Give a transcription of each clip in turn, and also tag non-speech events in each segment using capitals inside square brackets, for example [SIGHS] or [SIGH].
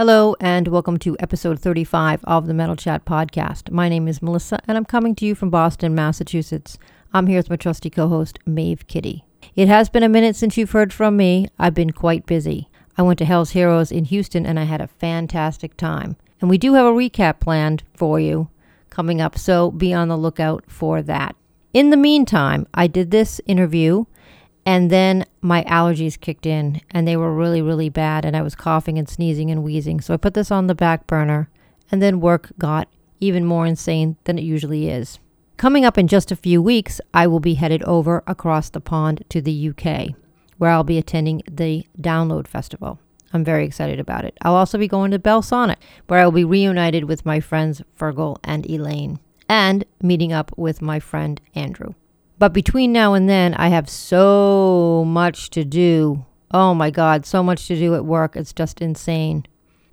Hello, and welcome to episode 35 of the Metal Chat podcast. My name is Melissa, and I'm coming to you from Boston, Massachusetts. I'm here with my trusty co host, Maeve Kitty. It has been a minute since you've heard from me. I've been quite busy. I went to Hell's Heroes in Houston, and I had a fantastic time. And we do have a recap planned for you coming up, so be on the lookout for that. In the meantime, I did this interview and then my allergies kicked in and they were really, really bad. And I was coughing and sneezing and wheezing. So I put this on the back burner. And then work got even more insane than it usually is. Coming up in just a few weeks, I will be headed over across the pond to the UK, where I'll be attending the Download Festival. I'm very excited about it. I'll also be going to Belsonic, where I will be reunited with my friends Fergal and Elaine, and meeting up with my friend Andrew. But between now and then, I have so much to do. Oh my God, so much to do at work. It's just insane.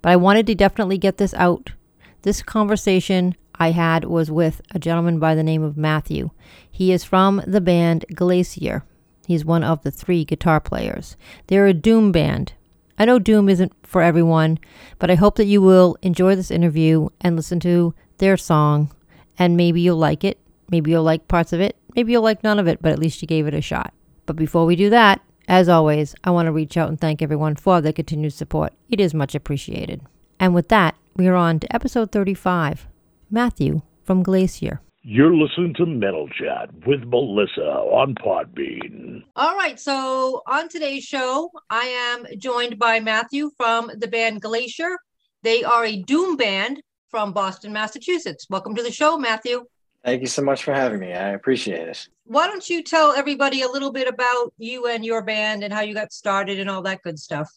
But I wanted to definitely get this out. This conversation I had was with a gentleman by the name of Matthew. He is from the band Glacier. He's one of the three guitar players. They're a Doom band. I know Doom isn't for everyone, but I hope that you will enjoy this interview and listen to their song, and maybe you'll like it. Maybe you'll like parts of it. Maybe you'll like none of it, but at least you gave it a shot. But before we do that, as always, I want to reach out and thank everyone for their continued support. It is much appreciated. And with that, we are on to episode 35 Matthew from Glacier. You're listening to Metal Chat with Melissa on Podbean. All right, so on today's show, I am joined by Matthew from the band Glacier. They are a doom band from Boston, Massachusetts. Welcome to the show, Matthew. Thank you so much for having me. I appreciate it. Why don't you tell everybody a little bit about you and your band and how you got started and all that good stuff?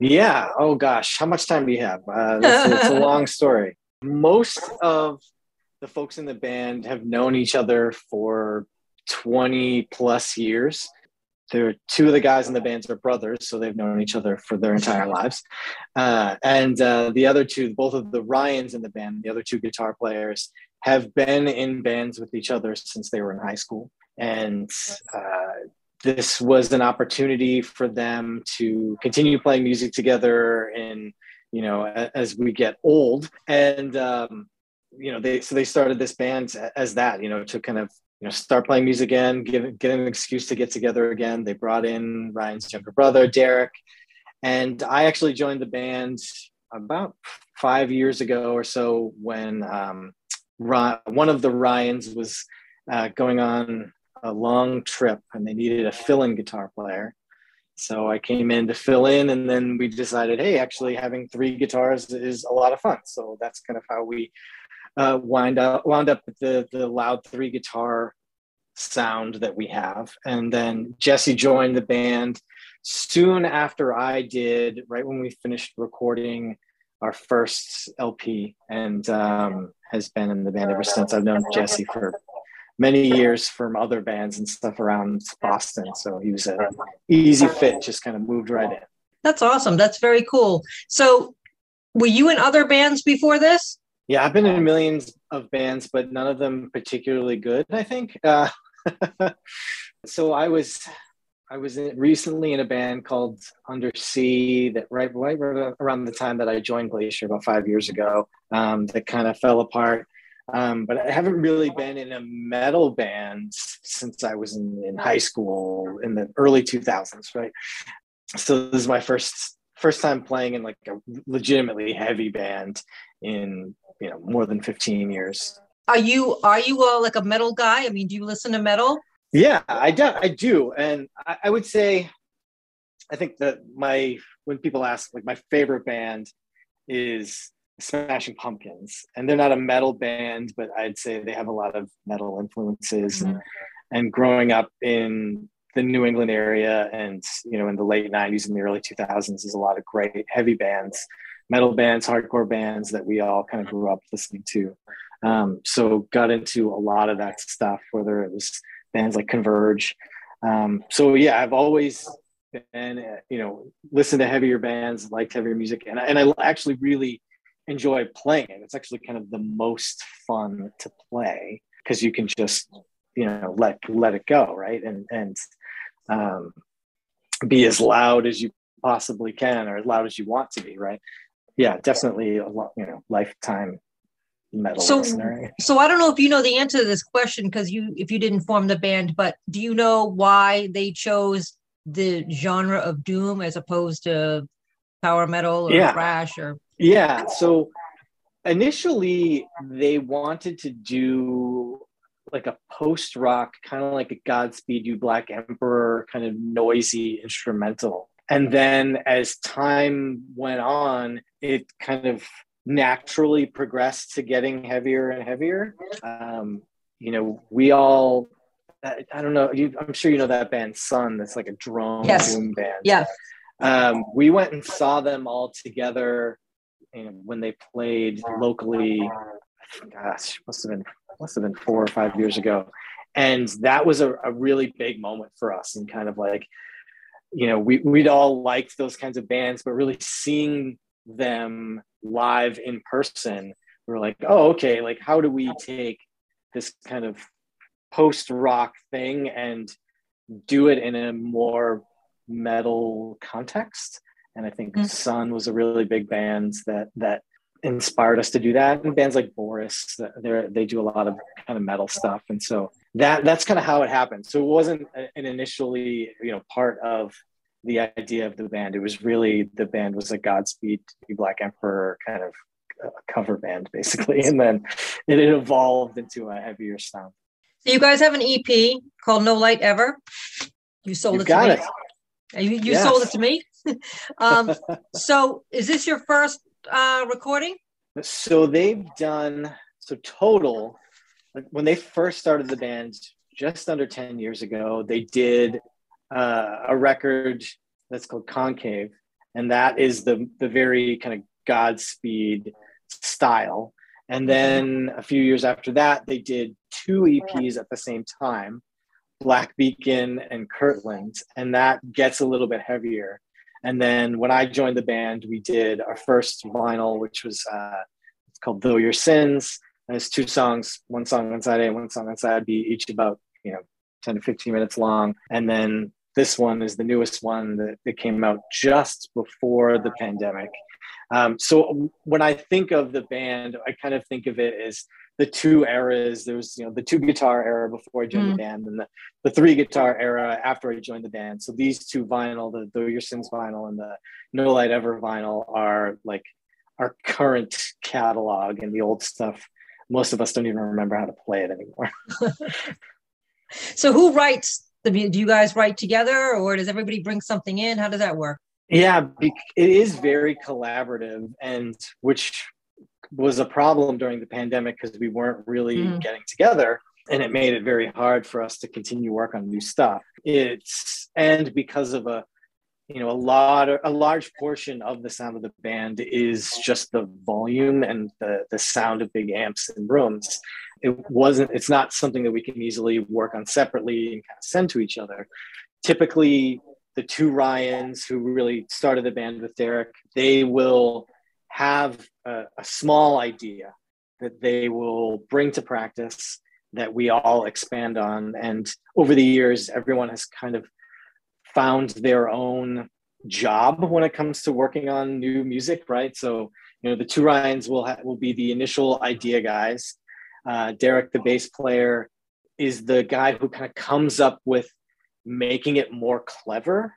Yeah. Oh gosh, how much time do you have? Uh, it's, it's a [LAUGHS] long story. Most of the folks in the band have known each other for 20 plus years. There are two of the guys in the bands are brothers, so they've known each other for their entire lives. Uh, and uh, the other two, both of the Ryans in the band, the other two guitar players, have been in bands with each other since they were in high school. And uh, this was an opportunity for them to continue playing music together and, you know, as we get old. And, um, you know, they, so they started this band as that, you know, to kind of, you know, start playing music again, give, get an excuse to get together again. They brought in Ryan's younger brother, Derek. And I actually joined the band about five years ago or so when um, one of the Ryans was uh, going on a long trip and they needed a fill-in guitar player. So I came in to fill in, and then we decided, hey, actually having three guitars is a lot of fun. So that's kind of how we uh, wind up wound up with the the loud three guitar sound that we have. And then Jesse joined the band soon after I did, right when we finished recording our first LP, and um, has been in the band ever since. I've known Jesse for many years from other bands and stuff around Boston. So he was an easy fit, just kind of moved right in. That's awesome. That's very cool. So were you in other bands before this? Yeah, I've been in millions of bands, but none of them particularly good, I think. Uh, [LAUGHS] so I was I was recently in a band called Undersea that right, right around the time that I joined Glacier about five years ago um, that kind of fell apart. Um, but I haven't really been in a metal band since I was in, in high school in the early 2000s, right? So this is my first first time playing in like a legitimately heavy band in you know more than 15 years. Are you are you a, like a metal guy? I mean, do you listen to metal? Yeah, I do. I do, and I, I would say, I think that my when people ask like my favorite band is Smashing Pumpkins, and they're not a metal band, but I'd say they have a lot of metal influences. Mm-hmm. And, and growing up in the New England area, and you know, in the late '90s and the early 2000s, there's a lot of great heavy bands, metal bands, hardcore bands that we all kind of grew up listening to. Um, so got into a lot of that stuff, whether it was bands like Converge. Um, so yeah, I've always been, you know, listened to heavier bands, liked heavier music, and and I actually really enjoy playing it. It's actually kind of the most fun to play because you can just, you know, let let it go, right, and and um, be as loud as you possibly can or as loud as you want to be, right. yeah, definitely a lot, you know, lifetime metal so, listener. So I don't know if you know the answer to this question because you if you didn't form the band, but do you know why they chose the genre of doom as opposed to power metal or Yeah. thrash or Yeah. So initially they wanted to do like a post rock, kind of like a Godspeed You Black Emperor kind of noisy instrumental. And then as time went on, it kind of naturally progressed to getting heavier and heavier. Um, you know, we all, I, I don't know, you, I'm sure you know that band Sunn, that's like a drone Yes. doom band yeah. um, we went and saw them all together you know, when they played locally. Gosh, must have been must have been four or five years ago, and that was a, a really big moment for us. And kind of like, you know, we we'd all liked those kinds of bands, but really seeing them live in person, we were like, oh, okay, like how do we take this kind of post rock thing and do it in a more metal context and i think Mm. sunn was a really big band that that inspired us to do that and bands like boris they they do a lot of kind of metal stuff and so that that's kind of how it happened so it wasn't an initially you know part of the idea of the band it was really the band was a godspeed black emperor kind of uh, cover band basically and then it evolved into a heavier sound So you guys have an EP called No Light Ever. You sold You've it to me. it. You, you Yes. sold it to me. [LAUGHS] um, [LAUGHS] so is this your first uh, recording? So they've done so total when they first started the band just under 10 years ago, they did uh, a record that's called Concave, and that is the the very kind of Godspeed style. And then a few years after that, they did two EPs at the same time, Black Beacon and Kirtland, and that gets a little bit heavier. And then when I joined the band, we did our first vinyl, which was uh, it's called "Though Your Sins." It's two songs, one song on side A, one song on side B, each about you know ten to fifteen minutes long. And then this one is the newest one that, that came out just before the pandemic. Um, so when I think of the band, I kind of think of it as the two eras. There was, you know, the two guitar era before I joined Mm. the band, and the, the three guitar era after I joined the band. So these two vinyl, the Though Your Sins vinyl and the No Light Ever vinyl, are like our current catalog, and the old stuff. Most of us don't even remember how to play it anymore. [LAUGHS] So who writes the do you guys write together or does everybody bring something in? How does that work? Yeah, it is very collaborative, and which was a problem during the pandemic because we weren't really Mhm. getting together, and it made it very hard for us to continue work on new stuff. It's and because of a you know a lot a large portion of the sound of the band is just the volume and the the sound of big amps in rooms it wasn't it's not something that we can easily work on separately and kind of send to each other typically the two ryans who really started the band with derek they will have a, a small idea that they will bring to practice that we all expand on. And over the years everyone has kind of found their own job when it comes to working on new music right? So you know the two ryans will ha- will be the initial idea guys. Uh, Derek, the bass player, is the guy who kind of comes up with making it more clever,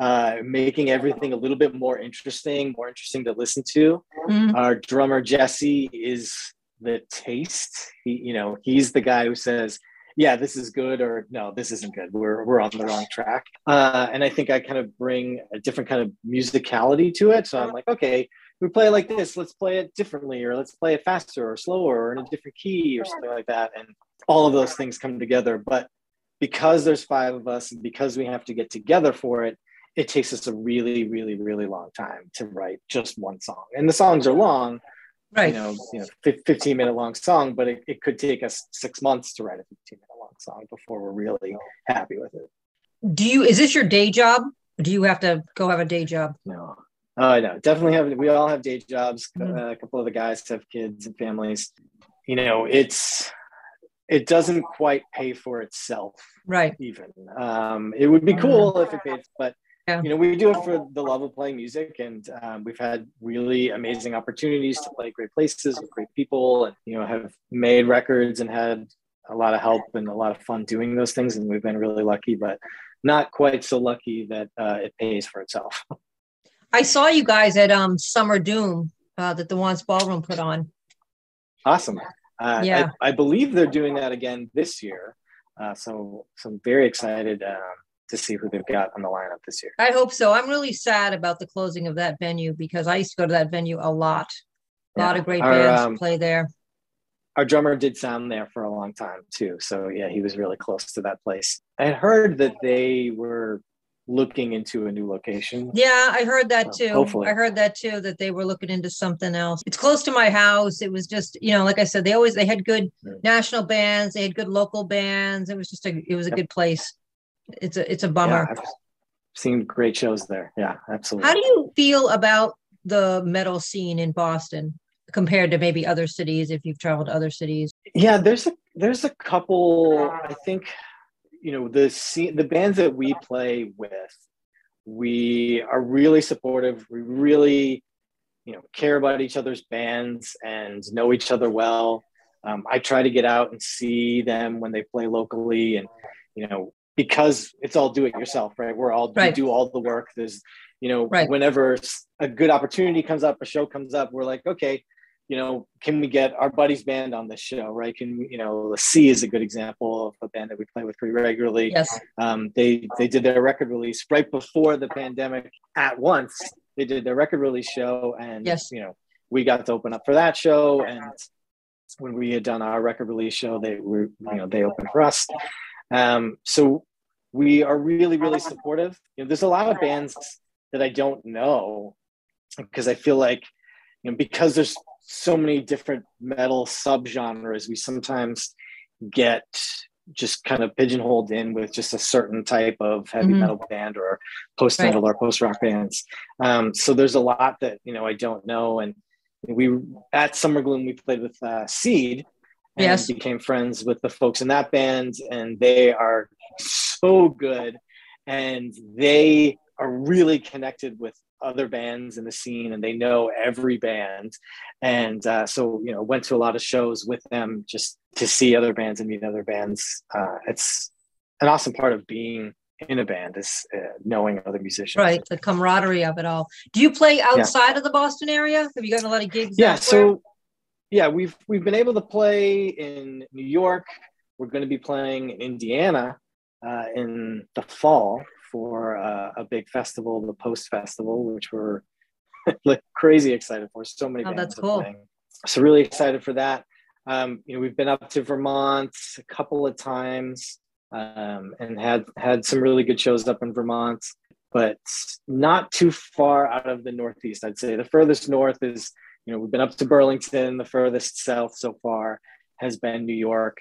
uh, making everything a little bit more interesting, more interesting to listen to. Mhm. Our drummer Jesse is the taste. He, you know, he's the guy who says, "Yeah, this is good," or "No, this isn't good. We're we're on the wrong track." Uh, and I think I kind of bring a different kind of musicality to it. So I'm like, okay, we play it like this let's play it differently or let's play it faster or slower or in a different key or something like that and all of those things come together but because there's five of us and because we have to get together for it it takes us a really really really long time to write just one song and the songs are long Right. you know you know 15 minute long song but it, it could take us six months to write a 15 minute long song before we're really happy with it Do you is this your day job? Do you have to go have a day job? No. Oh, no, definitely have. We all have day jobs. Mhm. Uh, a couple of the guys have kids and families. You know, it's it doesn't quite pay for itself. Right. Even um, it would be cool if it paid, but Yeah. You know, we do it for the love of playing music, and um, we've had really amazing opportunities to play great places with great people, and you know, have made records and had a lot of help and a lot of fun doing those things, and we've been really lucky, but not quite so lucky that uh, it pays for itself. [LAUGHS] I saw you guys at um, Summer Doom uh, that the Once Ballroom put on. Awesome. Uh, Yeah. I, I believe they're doing that again this year. Uh, so, so I'm very excited um, to see who they've got on the lineup this year. I hope so. I'm really sad about the closing of that venue because I used to go to that venue a lot. A lot of great Our, bands um, play there. Our drummer did sound there for a long time too. So yeah, he was really close to that place. I had heard that they were looking into a new location. Yeah, I heard that too. hopefully. I heard that too that they were looking into something else. It's close to my house. It was just, you know, like I said, they always they had good Mm. national bands, they had good local bands. It was just a it was a Yep. good place. It's a it's a Yeah, bummer. I've seen great shows there. Yeah, absolutely. How do you feel about the metal scene in Boston compared to maybe other cities if you've traveled to other cities? yeah there's a there's a couple i think you know the scene the bands that we play with we are really supportive we really you know care about each other's bands and know each other well um, i try to get out and see them when they play locally and you know because it's all do it yourself right we're all we do all the work there's you know Right. whenever a good opportunity comes up a show comes up we're like okay you know, can we get our buddy's band on this show, right? Can we, you know, the C is a good example of a band that we play with pretty regularly. Yes. Um, they they did their record release right before the pandemic. At once, they did their record release show, and Yes. you know, we got to open up for that show. And when we had done our record release show, they were, you know, they opened for us. Um, so we are really, really supportive. You know, there's a lot of bands that I don't know because I feel like, you know, because there's so many different metal subgenres, we sometimes get just kind of pigeonholed in with just a certain type of heavy Mhm. metal band or post metal or post rock bands. Um, so there's a lot that you know I don't know, and we at Summer Gloom we played with uh, Seed and Yes. became friends with the folks in that band, and they are [LAUGHS] so good, and they are really connected with other bands in the scene and they know every band and uh, so you know went to a lot of shows with them just to see other bands and meet other bands uh, it's an awesome part of being in a band is uh, knowing other musicians Right. The camaraderie of it all. Do you play outside of the Boston area? Have you gotten a lot of gigs? yeah elsewhere? so yeah we've we've been able to play in new york we're going to be playing in indiana uh, in the fall for uh, a big festival the post festival which we're [LAUGHS] like crazy excited for so many Oh, bands that's cool. playing. so really excited for that um, you know we've been up to vermont a couple of times um, and had had some really good shows up in vermont but not too far out of the northeast i'd say the furthest north is you know we've been up to burlington the furthest south so far has been new york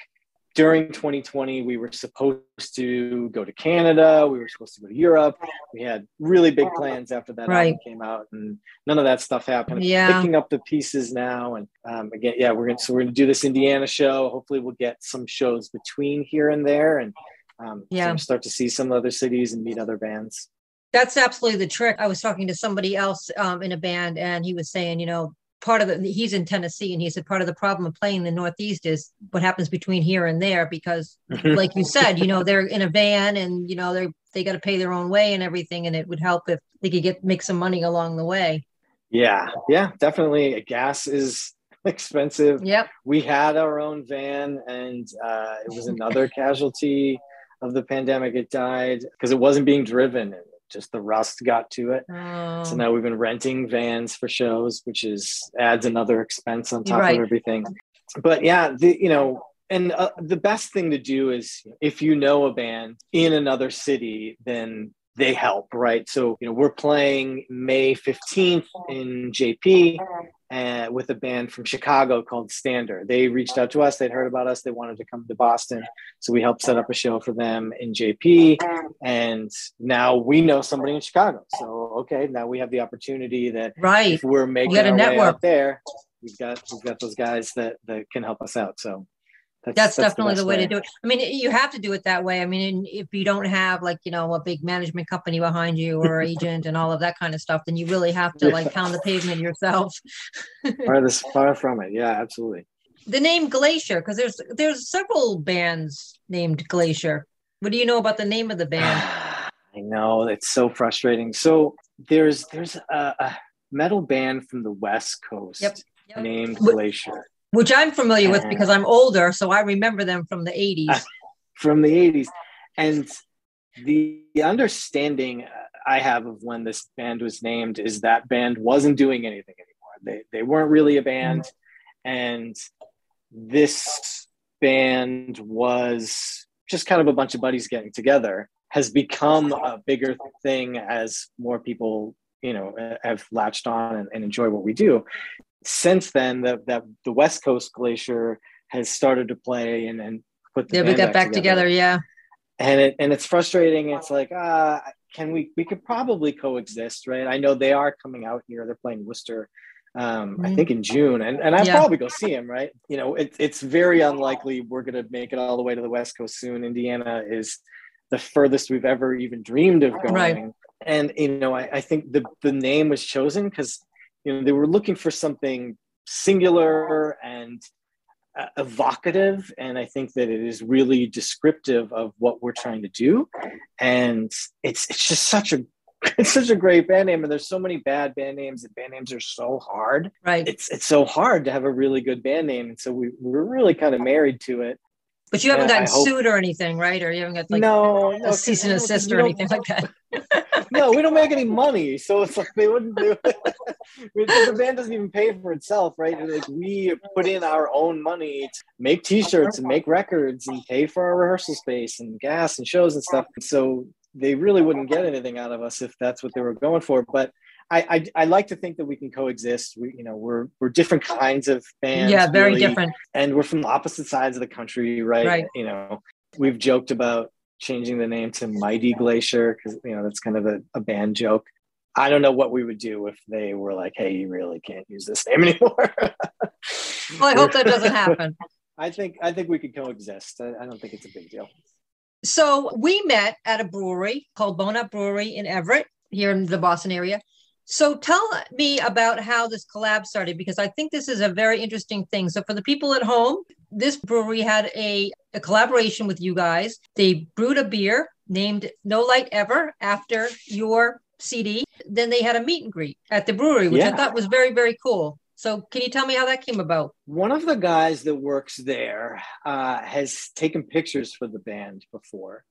during 2020 we were supposed to go to canada we were supposed to go to europe we had really big plans after that Right. album came out and none of that stuff happened Yeah. picking up the pieces now and um, again yeah we're gonna so we're gonna do this indiana show hopefully we'll get some shows between here and there and um, Yeah. start to see some other cities and meet other bands That's absolutely the trick. I was talking to somebody else um, in a band, and he was saying, you know, part of the he's in Tennessee, and he said part of the problem of playing the Northeast is what happens between here and there because, like you said, you know, they're in a van, and you know they they got to pay their own way and everything, and it would help if they could get make some money along the way. yeah. Yeah definitely. Gas is expensive. Yep. we had our own van and uh, it was another [LAUGHS] casualty of the pandemic. It died because it wasn't being driven just the rust got to it. Oh, so now we've been renting vans for shows which is adds another expense on top Right. of everything. But yeah the you know and uh, the best thing to do is if you know a band in another city then they help right? So you know we're playing may 15th in jp uh, with a band from chicago called standard they reached out to us they'd heard about us they wanted to come to boston so we helped set up a show for them in jp and now we know somebody in chicago so okay now we have the opportunity that right. if we're making we got a our way network. there, we've got we've got those guys that that can help us out. So that's, that's definitely the, the way, way, to do it. I mean, you have to do it that way. I mean, if you don't have like, you know, a big management company behind you or agent and all of that kind of stuff, then you really have to yeah. like pound the pavement yourself. [LAUGHS] this far from it. Yeah, absolutely. The name Glacier, because there's there's several bands named Glacier. What do you know about the name of the [SIGHS] band? I know it's so frustrating. So there's there's a, a metal band from the West Coast yep. Yep. named Glacier which I'm familiar with because I'm older, so I remember them from the 80s. [LAUGHS] from the 80s. And the understanding I have of when this band was named is that band wasn't doing anything anymore. They, they weren't really a band. Mm-hmm. And this band was just kind of a bunch of buddies getting together has become a bigger thing as more people you know have latched on and, and enjoy what we do since then, that the, the West Coast Glacier has started to play and, and put the yeah, we got back, together. together. Yeah. And it and it's frustrating. It's like, uh, can we we could probably coexist, right? I know they are coming out here. They're playing Worcester, um, mm-hmm. I think in June, and and I'll yeah. probably go see them, right? You know, it, it's very unlikely we're gonna make it all the way to the West Coast soon. Indiana is the furthest we've ever even dreamed of going. Right. And you know, I, I think the the name was chosen because you know they were looking for something singular and uh, evocative and i think that it is really descriptive of what we're trying to do. And it's it's just such a [LAUGHS] it's such a great band name and there's so many bad band names and band names are so hard. Right. It's it's so hard to have a really good band name and so we, we're really kind of married to it but you haven't gotten sued or anything, right? Or you haven't got like no, a no, cease and assist or anything like that. [LAUGHS] no, we don't make any money, so it's like they wouldn't do it. [LAUGHS] the band doesn't even pay for itself, right? Like we put in our own money to make T-shirts and make records and pay for our rehearsal space and gas and shows and stuff. So they really wouldn't get anything out of us if that's what they were going for. But I, I, I like to think that we can coexist. We you know we're we're different oh. kinds of bands. Yeah, very really, different. And we're from opposite sides of the country, right? Right. You know, we've joked about changing the name to Mighty Glacier because you know that's kind of a, a band joke. I don't know what we would do if they were like, "Hey, you really can't use this name [LAUGHS] anymore." well, I hope that doesn't happen. [LAUGHS] I think I think we could coexist. I, I don't think it's a big deal. So we met at a brewery called Bone Up Brewery in Everett, here in the Boston area. So tell me about how this collab started because I think this is a very interesting thing. So for the people at home, this brewery had a, a collaboration with you guys. They brewed a beer named No Light Ever after your CD. Then they had a meet and greet at the brewery, which yeah. I thought was very, very cool. So, can you tell me how that came about? One of the guys that works there uh, has taken pictures for the band before,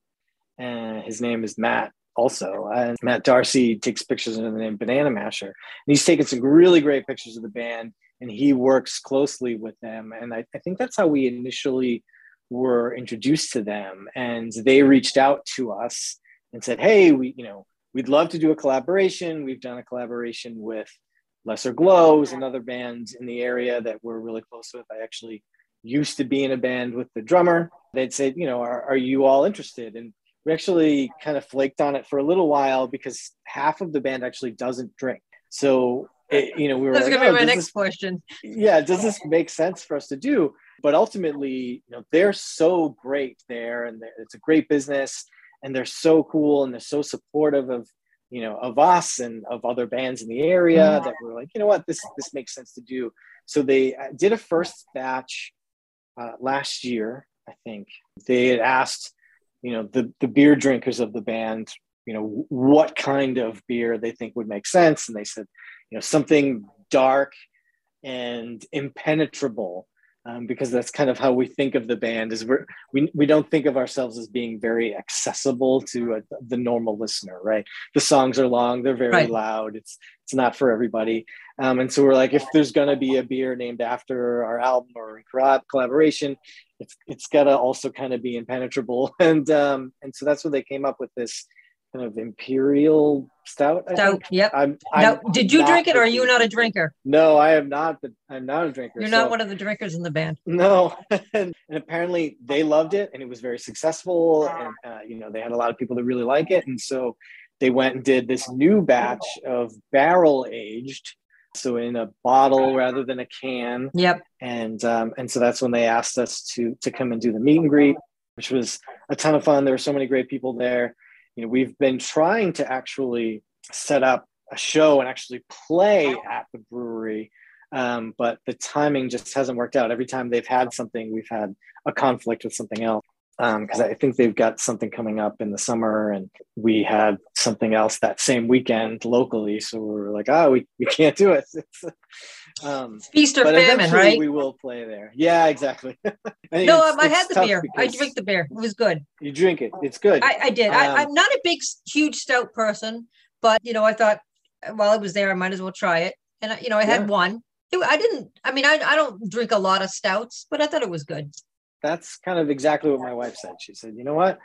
and his name is Matt also. And Matt Darcy takes pictures under the name Banana Masher. And he's taken some really great pictures of the band and he works closely with them. And I, I think that's how we initially were introduced to them. And they reached out to us and said, Hey, we, you know, we'd love to do a collaboration. We've done a collaboration with Lesser Glows, another band in the area that we're really close with. I actually used to be in a band with the drummer. They'd say, you know, are, are you all interested? And we actually kind of flaked on it for a little while because half of the band actually doesn't drink. So, it, you know, we were that's like, gonna oh, be my next this, question. Yeah, does this make sense for us to do? But ultimately, you know, they're so great there, and it's a great business, and they're so cool, and they're so supportive of you know of us and of other bands in the area mm-hmm. that we're like, you know what, this this makes sense to do. So they uh, did a first batch uh, last year, I think. They had asked you know the the beer drinkers of the band you know what kind of beer they think would make sense. And they said you know something dark and impenetrable um, because that's kind of how we think of the band is we're, we, we don't think of ourselves as being very accessible to a, the normal listener right? The songs are long they're very right. loud it's it's not for everybody. Um, and so we're like if there's going to be a beer named after our album or collaboration it's it's got to also kind of be impenetrable [LAUGHS] and um, and so that's what they came up with this kind of imperial stout. I stout. Think. Yep. I'm, now, I'm did you drink it, or are you not a drinker? No, I am not. But I'm not a drinker. You're so. not one of the drinkers in the band. No, [LAUGHS] and, apparently they loved it, and it was very successful, and uh, you know they had a lot of people that really like it, and so they went and did this new batch of barrel aged so in a bottle rather than a can. Yep. And um, and so that's when they asked us to to come and do the meet and greet, which was a ton of fun. There were so many great people there. You know, we've been trying to actually set up a show and actually play at the brewery. Um, but the timing just hasn't worked out. Every time they've had something, we've had a conflict with something else because um, I think they've got something coming up in the summer, and we had something else that same weekend locally. So we were like, oh, we, we can't do it. [LAUGHS] um, Feast or famine, right? We will play there. Yeah, exactly. [LAUGHS] no, um, I had the beer. I drink the beer. It was good. You drink it. It's good. I, I did. Um, I, I'm not a big, huge stout person, but you know, I thought while I was there, I might as well try it. And you know, I had yeah. one. It, I didn't. I mean, I, I don't drink a lot of stouts, but I thought it was good that's kind of exactly what my wife said. She said, you know what?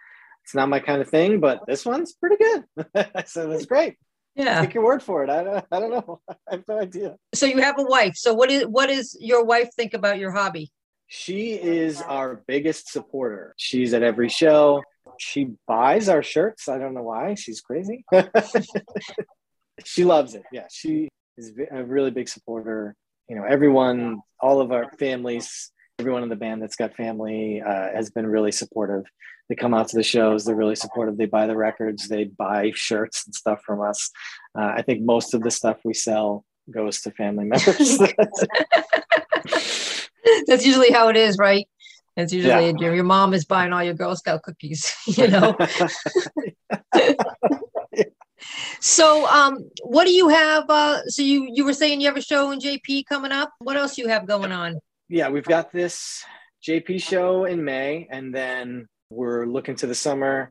It's not my kind of thing, but this one's pretty good. [LAUGHS] I said, that's great. Yeah. Take your word for it. I don't, I don't know. [LAUGHS] I have no idea. So you have a wife. So what is what is your wife think about your hobby? She is our biggest supporter. She's at every show. She buys our shirts. I don't know why. She's crazy. [LAUGHS] she loves it. Yeah, she is a really big supporter. You know, everyone, all of our families everyone in the band that's got family uh, has been really supportive. They come out to the shows. They're really supportive. They buy the records. They buy shirts and stuff from us. Uh, I think most of the stuff we sell goes to family members. [LAUGHS] [LAUGHS] that's usually how it is, right? It's usually yeah. your, your mom is buying all your Girl Scout cookies, [LAUGHS] you know. so um what do you have uh so you you were saying you have a show in jp coming up what else you have going on yeah, we've got this JP show in May, and then we're looking to the summer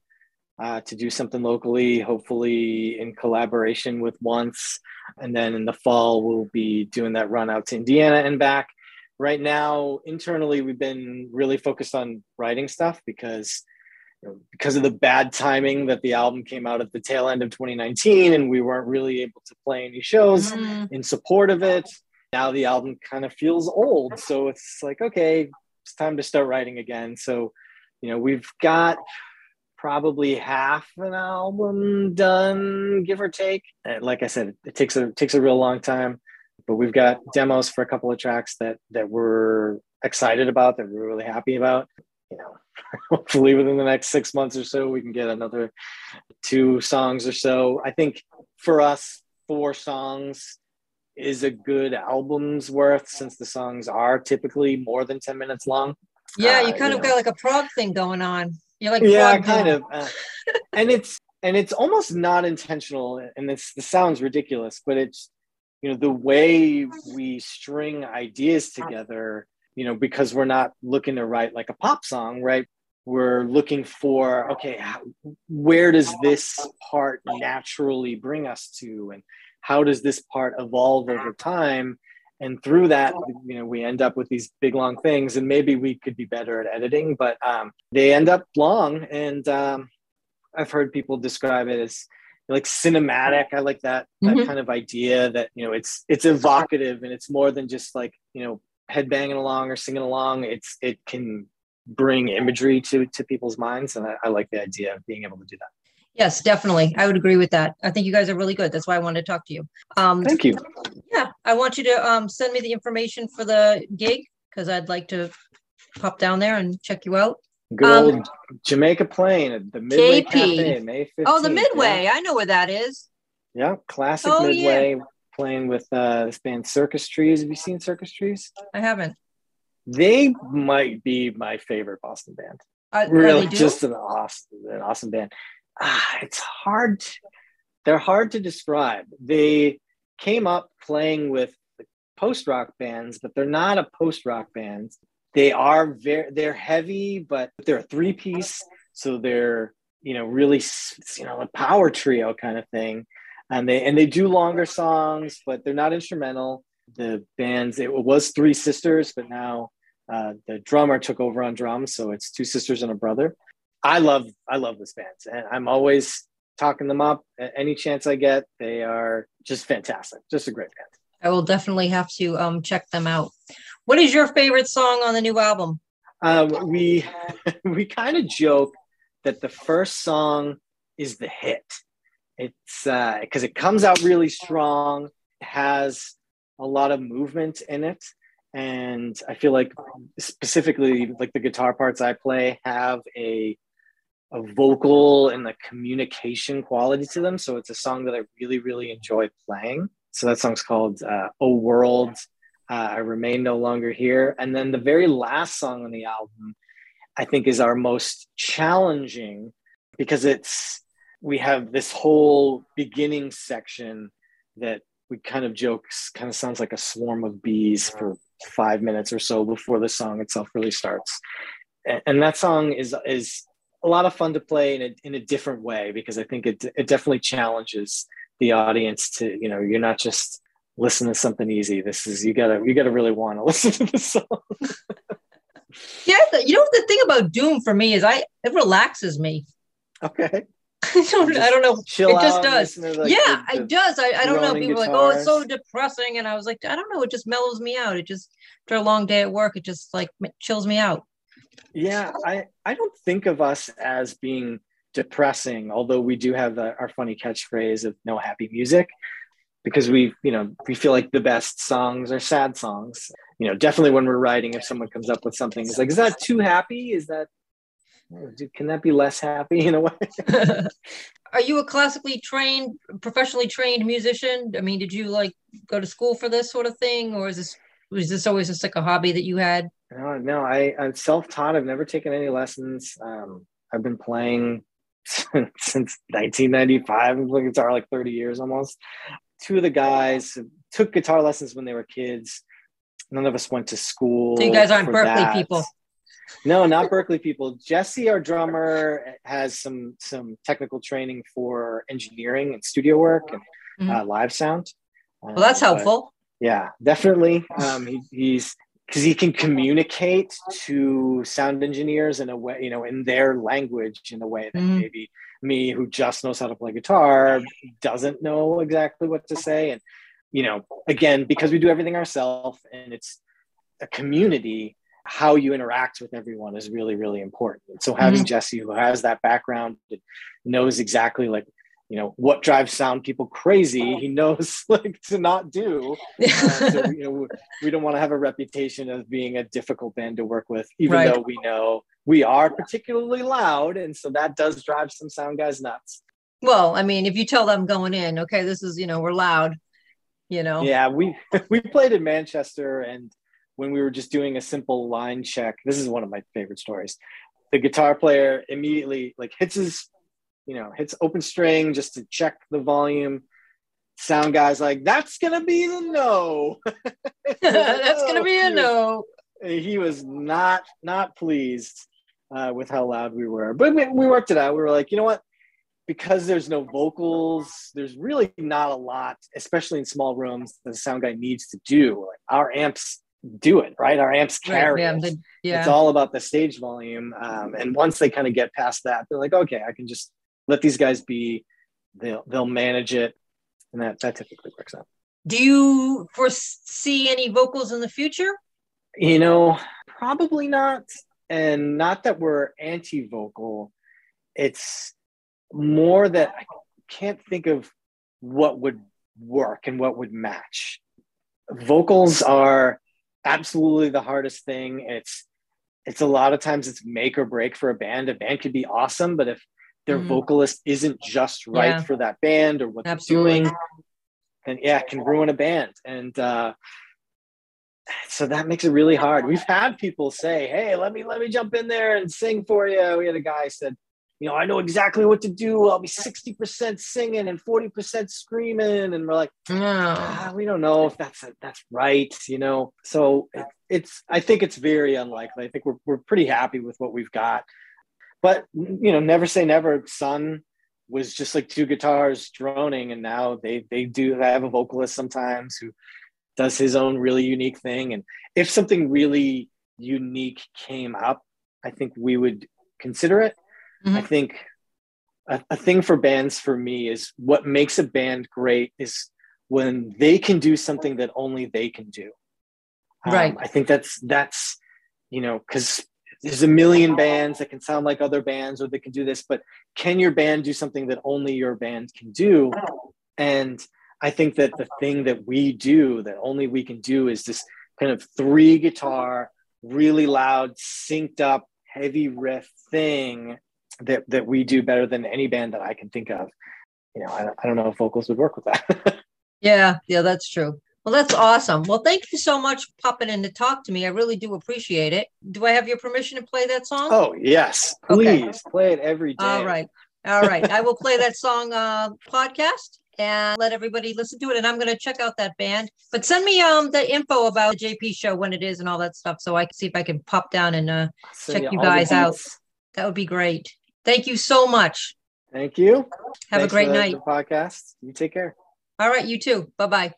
uh, to do something locally, hopefully in collaboration with Once. And then in the fall, we'll be doing that run out to Indiana and back. Right now, internally, we've been really focused on writing stuff because you know, because of the bad timing that the album came out at the tail end of 2019 and we weren't really able to play any shows mm. in support of it now the album kind of feels old. So it's like, okay, it's time to start writing again. So, you know, we've got probably half an album done, give or take. And like I said, it takes a it takes a real long time, but we've got demos for a couple of tracks that that we're excited about, that we're really happy about. You know, [LAUGHS] hopefully within the next six months or so, we can get another two songs or so. I think for us, four songs is a good album's worth since the songs are typically more than 10 minutes long. Yeah, you uh, kind uh, of you know. got like a prog thing going on. You're like, yeah, kind of. Uh, and it's, and it's almost not intentional. And this, this sounds ridiculous, but it's, you know, the way we string ideas together, you know, because we're not looking to write like a pop song, right? We're looking for, okay, how, where does this part naturally bring us to? And, how does this part evolve over time? And through that you know we end up with these big long things and maybe we could be better at editing but um, they end up long and um, i've heard people describe it as like cinematic. I like that that mm-hmm. kind of idea that you know it's it's evocative and it's more than just like you know headbanging along or singing along. It's it can bring imagery to to people's minds and I, I like the idea of being able to do that Yes, definitely. I would agree with that. I think you guys are really good. That's why I wanted to talk to you. Um, Thank you. Yeah, I want you to um, send me the information for the gig because I'd like to pop down there and check you out. Good um, old Jamaica Plain at the Midway KP. Cafe, May 15th. Oh, the Midway. Yeah. I know where that is. Yeah, classic oh, Midway yeah. playing with uh, this band Circus Trees. Have you seen Circus Trees? I haven't. They might be my favorite Boston band. Uh, really, just an awesome, an awesome band ah, it's hard. They're hard to describe. They came up playing with post rock bands, but they're not a post rock band. They are very they're heavy, but they're a three piece, so they're you know really you know a power trio kind of thing, and they and they do longer songs, but they're not instrumental. The bands it was three sisters, but now uh, the drummer took over on drums, so it's two sisters and a brother. I love I love this band, and I'm always talking them up any chance I get. They are just fantastic, just a great band. I will definitely have to um, check them out. What is your favorite song on the new album? Um, we [LAUGHS] we kind of joke that the first song is the hit. It's because uh, it comes out really strong, has a lot of movement in it. And I feel like specifically like the guitar parts I play have a a vocal and the communication quality to them. So it's a song that I really, really enjoy playing. So that song's called uh, "Oh World." Uh, I remain no longer here. And then the very last song on the album, I think, is our most challenging because it's we have this whole beginning section that we kind of jokes kind of sounds like a swarm of bees for five minutes or so before the song itself really starts. And that song is is a lot of fun to play in a, in a different way because I think it, it definitely challenges the audience to, you know, you're not just listening to something easy. This is, you gotta, you gotta really want to [LAUGHS] listen to the song. [LAUGHS] yeah. You know, the thing about Doom for me is I, it relaxes me. Okay. [LAUGHS] I don't, I don't know. it just does. like yeah, the, the it does. I, I don't know. People are like, oh, it's so depressing. And I was like, I don't know. It just mellows me out. It just, after a long day at work, it just like chills me out. Yeah, I, I don't think of us as being depressing, although we do have the, our funny catchphrase of no happy music because we, you know, we feel like the best songs are sad songs. You know, definitely when we're writing, if someone comes up with something, it's like, is that too happy? Is that, can that be less happy in a way? Are you a classically trained, professionally trained musician? I mean, did you like go to school for this sort of thing, or is this was this always just like a hobby that you had? No, no, I, I'm self-taught. I've never taken any lessons. Um, I've been playing [LAUGHS] since 1995. I've been playing guitar like 30 years almost. Two of the guys took guitar lessons when they were kids. None of us went to school. So you guys aren't Berklee that. people. No, not Berklee people. Jesse, our drummer, has some some technical training for engineering and studio work and Mhm. uh, live sound. Well, that's Um, helpful. yeah, definitely. Um, he, he's because he can communicate to sound engineers in a way, you know, in their language in a way that Mhm. maybe me, who just knows how to play guitar, doesn't know exactly what to say. And, you know, again, because we do everything ourselves and it's a community, how you interact with everyone is really, really important. And so having Jesse, who has that background, knows exactly like, you know, what drives sound people crazy, he knows [LAUGHS] like to not do. [LAUGHS] Uh, so, you know, we don't want to have a reputation of being a difficult band to work with, even Right. though we know we are particularly loud, and so that does drive some sound guys nuts. well, I mean, if you tell them going in, okay, this is you know we're loud, you know. Yeah, we [LAUGHS] we played in Manchester, and when we were just doing a simple line check, this is one of my favorite stories. The guitar player immediately like hits his, you know, hits open string just to check the volume. Sound guys like that's gonna be the no. [LAUGHS] That's gonna be a [LAUGHS] He was- no. he was not not pleased uh, with how loud we were but we, we worked it out we were like you know what because there's no vocals there's really not a lot especially in small rooms that the sound guy needs to do like our amps do it right our amps carry yeah, it. the- yeah. it's all about the stage volume um, and once they kind of get past that they're like okay i can just let these guys be they'll they'll manage it and that that typically works out Do you foresee any vocals in the future? You know, probably not. And not that we're anti vocal, it's more that I can't think of what would work and what would match. Vocals are absolutely the hardest thing. It's it's a lot of times it's make or break for a band. A band could be awesome, but if their Mhm. vocalist isn't just right Yeah. for that band or what Absolutely. they're doing, and yeah, it can ruin a band. And uh, so that makes it really hard. We've had people say, "Hey, let me let me jump in there and sing for you." We had a guy said, "You know, I know exactly what to do. I'll be sixty percent singing and forty percent screaming," and we're like, No. ah, "We don't know if that's that's right." You know, so it, it's. I think it's very unlikely. I think we're we're pretty happy with what we've got, but you know, never say never. Sunn was just like two guitars droning, and now they they do. They have a vocalist sometimes who does his own really unique thing. And if something really unique came up, I think we would consider it. I Mhm. think a, a thing for bands for me is what makes a band great is when they can do something that only they can do. Um, Right. I think that's that's you know because there's a million bands that can sound like other bands or they can do this, but can your band do something that only your band can do? And I think that the thing that we do that only we can do is this kind of three guitar, really loud, synced up, heavy riff thing that that we do better than any band that I can think of. You know, I, I don't know if vocals would work with that. [LAUGHS] yeah, yeah, that's true. Well, that's awesome. Well, thank you so much for popping in to talk to me. I really do appreciate it. Do I have your permission to play that song? Oh, yes. Please okay. play it every day. All right. All right. I will play that song uh, podcast and let everybody listen to it. And I'm going to check out that band. But send me um the info about the JP show when it is and all that stuff, so I can see if I can pop down and uh, check you guys out. That would be great. Thank you so much. Thank you. Have Thanks a great night. podcast. You take care. All right. You too. Bye bye.